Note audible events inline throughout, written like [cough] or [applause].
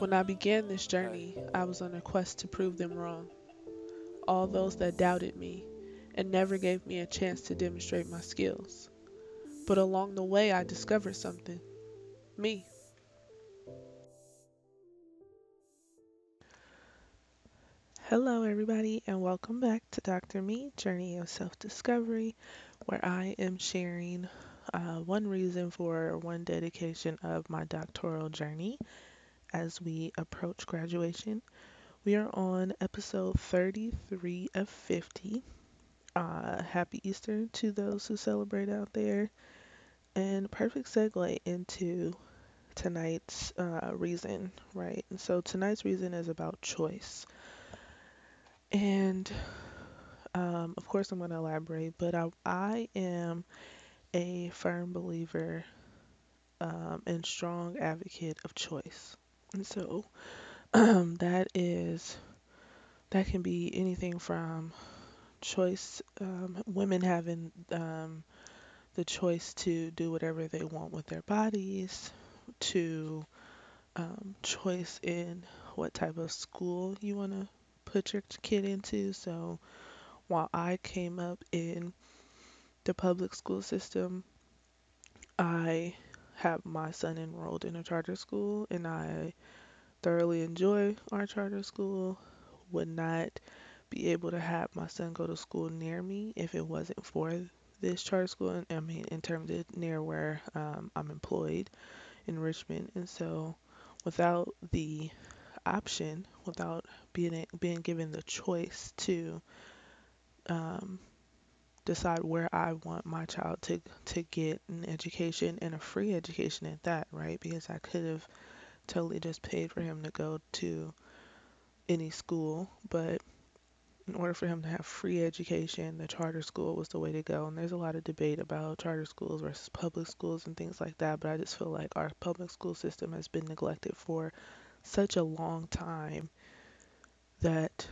When I began this journey, I was on a quest to prove them wrong. All those that doubted me and never gave me a chance to demonstrate my skills. But along the way, I discovered something me. Hello, everybody, and welcome back to Dr. Me Journey of Self Discovery, where I am sharing uh, one reason for one dedication of my doctoral journey as we approach graduation. We are on episode 33 of 50. Uh, happy Easter to those who celebrate out there. And perfect segue into tonight's uh, reason, right? And So tonight's reason is about choice. And um, of course, I'm going to elaborate, but I, I am a firm believer um, and strong advocate of choice. And so [clears throat] um, that is that can be anything from choice um, women having um, the choice to do whatever they want with their bodies to um, choice in what type of school you want to put your kid into. So while i came up in the public school system i have my son enrolled in a charter school and i thoroughly enjoy our charter school would not be able to have my son go to school near me if it wasn't for this charter school. I mean, in terms of near where um, I'm employed in Richmond, and so without the option, without being being given the choice to um, decide where I want my child to to get an education and a free education at that, right? Because I could have totally just paid for him to go to any school, but in order for him to have free education, the charter school was the way to go. And there's a lot of debate about charter schools versus public schools and things like that. But I just feel like our public school system has been neglected for such a long time that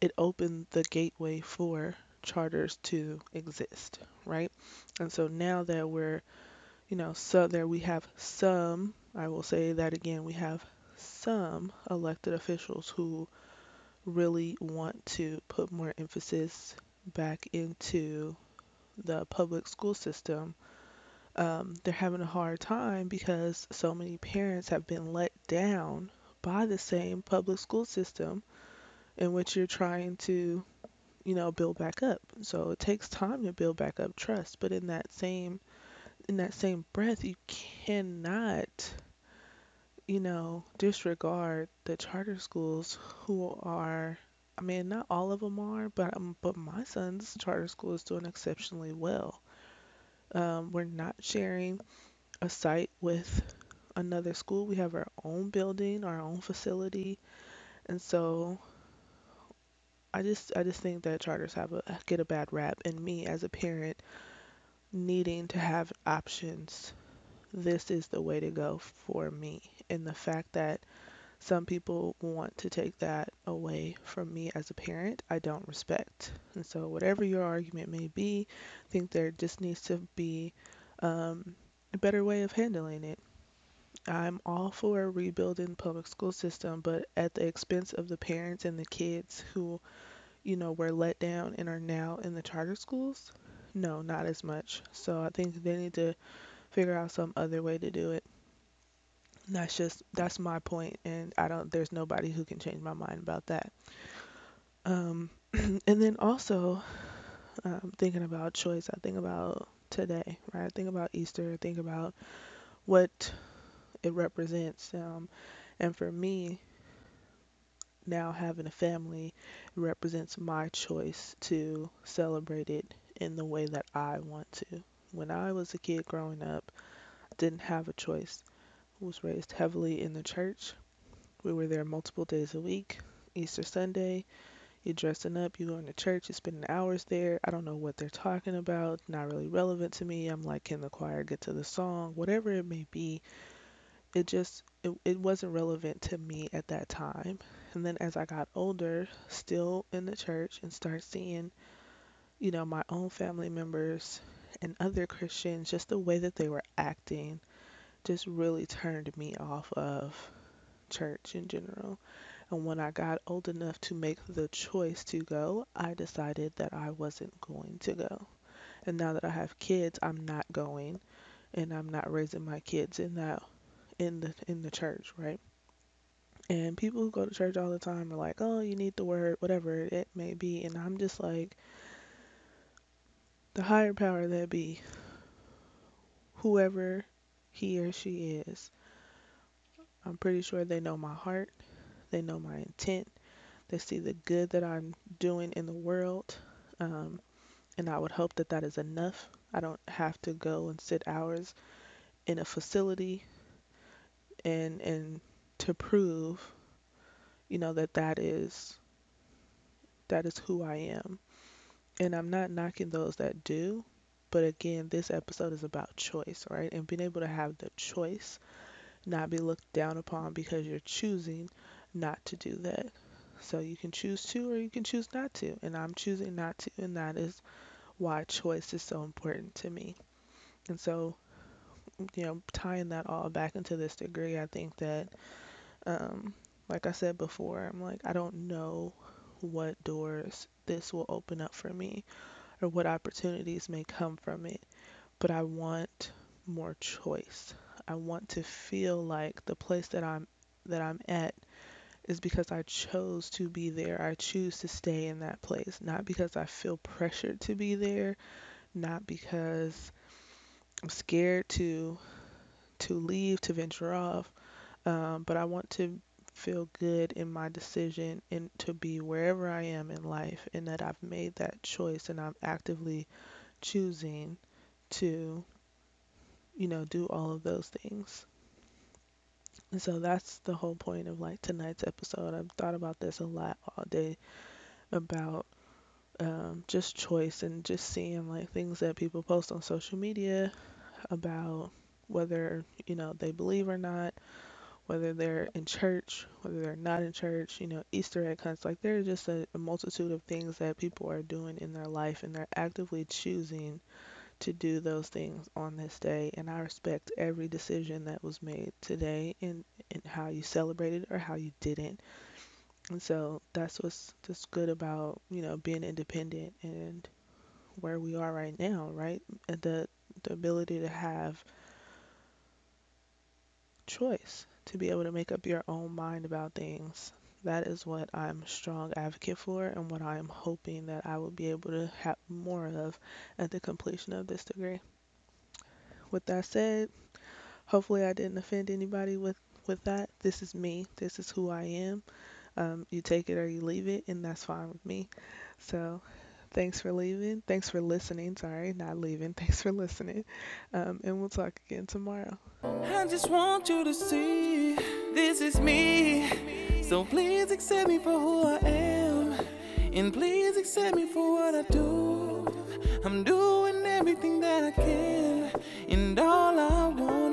it opened the gateway for charters to exist, right? And so now that we're, you know, so there we have some, I will say that again, we have some elected officials who really want to put more emphasis back into the public school system, um, they're having a hard time because so many parents have been let down by the same public school system in which you're trying to, you know, build back up. So it takes time to build back up trust, but in that same in that same breath, you cannot you know, disregard the charter schools who are, I mean, not all of them are, but um, but my son's charter school is doing exceptionally well. Um, we're not sharing a site with another school. We have our own building, our own facility, and so I just I just think that charters have a get a bad rap, and me as a parent needing to have options, this is the way to go for me. And the fact that Some people want to take that away from me as a parent. I don't respect. And so, whatever your argument may be, I think there just needs to be um, a better way of handling it. I'm all for rebuilding the public school system, but at the expense of the parents and the kids who, you know, were let down and are now in the charter schools. No, not as much. So I think they need to figure out some other way to do it. That's just that's my point, and I don't. There's nobody who can change my mind about that. Um, [clears throat] and then also um, thinking about choice, I think about today, right? I think about Easter. I think about what it represents. Um, and for me, now having a family represents my choice to celebrate it in the way that I want to. When I was a kid growing up, I didn't have a choice. I was raised heavily in the church We were there multiple days a week. Easter Sunday, you're dressing up, you're going to church, you're spending hours there. I don't know what they're talking about, not really relevant to me. I'm like, can the choir get to the song? Whatever it may be, it just, it, it wasn't relevant to me at that time. And then as I got older, still in the church and start seeing, you know, my own family members and other Christians, just the way that they were acting just really turned me off of church in general. And when I got old enough to make the choice to go, I decided that I wasn't going to go. And now that I have kids, I'm not going and I'm not raising my kids in that in the in the church, right? And people who go to church all the time are like, "Oh, you need the word, whatever it may be." And I'm just like the higher power that be whoever he or she is. I'm pretty sure they know my heart. They know my intent. They see the good that I'm doing in the world. Um, and I would hope that that is enough. I don't have to go and sit hours in a facility and and to prove you know that that is that is who I am. And I'm not knocking those that do, but again, this episode is about choice, right? And being able to have the choice, not be looked down upon because you're choosing not to do that. So you can choose to or you can choose not to, and I'm choosing not to, and that is why choice is so important to me. And so, you know, tying that all back into this degree, I think that um like I said before, I'm like I don't know what doors this will open up for me or what opportunities may come from it, but I want more choice. I want to feel like the place that I'm that I'm at is because I chose to be there. I choose to stay in that place, not because I feel pressured to be there, not because I'm scared to to leave to venture off, um, but I want to feel good in my decision and to be wherever I am in life and that I've made that choice and I'm actively choosing to, you know, do all of those things. And so that's the whole point of like tonight's episode. I've thought about this a lot all day about um, just choice and just seeing like things that people post on social media about whether, you know, they believe or not, whether they're in church, whether they're not in church, you know, Easter egg hunts. Like there's just a, a multitude of things that people are doing in their life and they're actively choosing to do those things on this day. And I respect every decision that was made today in, in how you celebrated or how you didn't. And so that's what's just good about, you know, being independent and where we are right now, right? And the the ability to have choice, to be able to make up your own mind about things. That is what I'm strong advocate for and what I am hoping that I will be able to have more of at the completion of this degree. With that said, hopefully I didn't offend anybody with with that. This is me. This is who I am. Um, you take it or you leave it, and that's fine with me. So, thanks for leaving. Thanks for listening. Sorry, not leaving. [laughs] Thanks for listening. Um, and we'll talk again tomorrow. I just want you to see this is me. So please accept me for who I am. And please accept me for what I do. I'm doing everything that I can. And all I want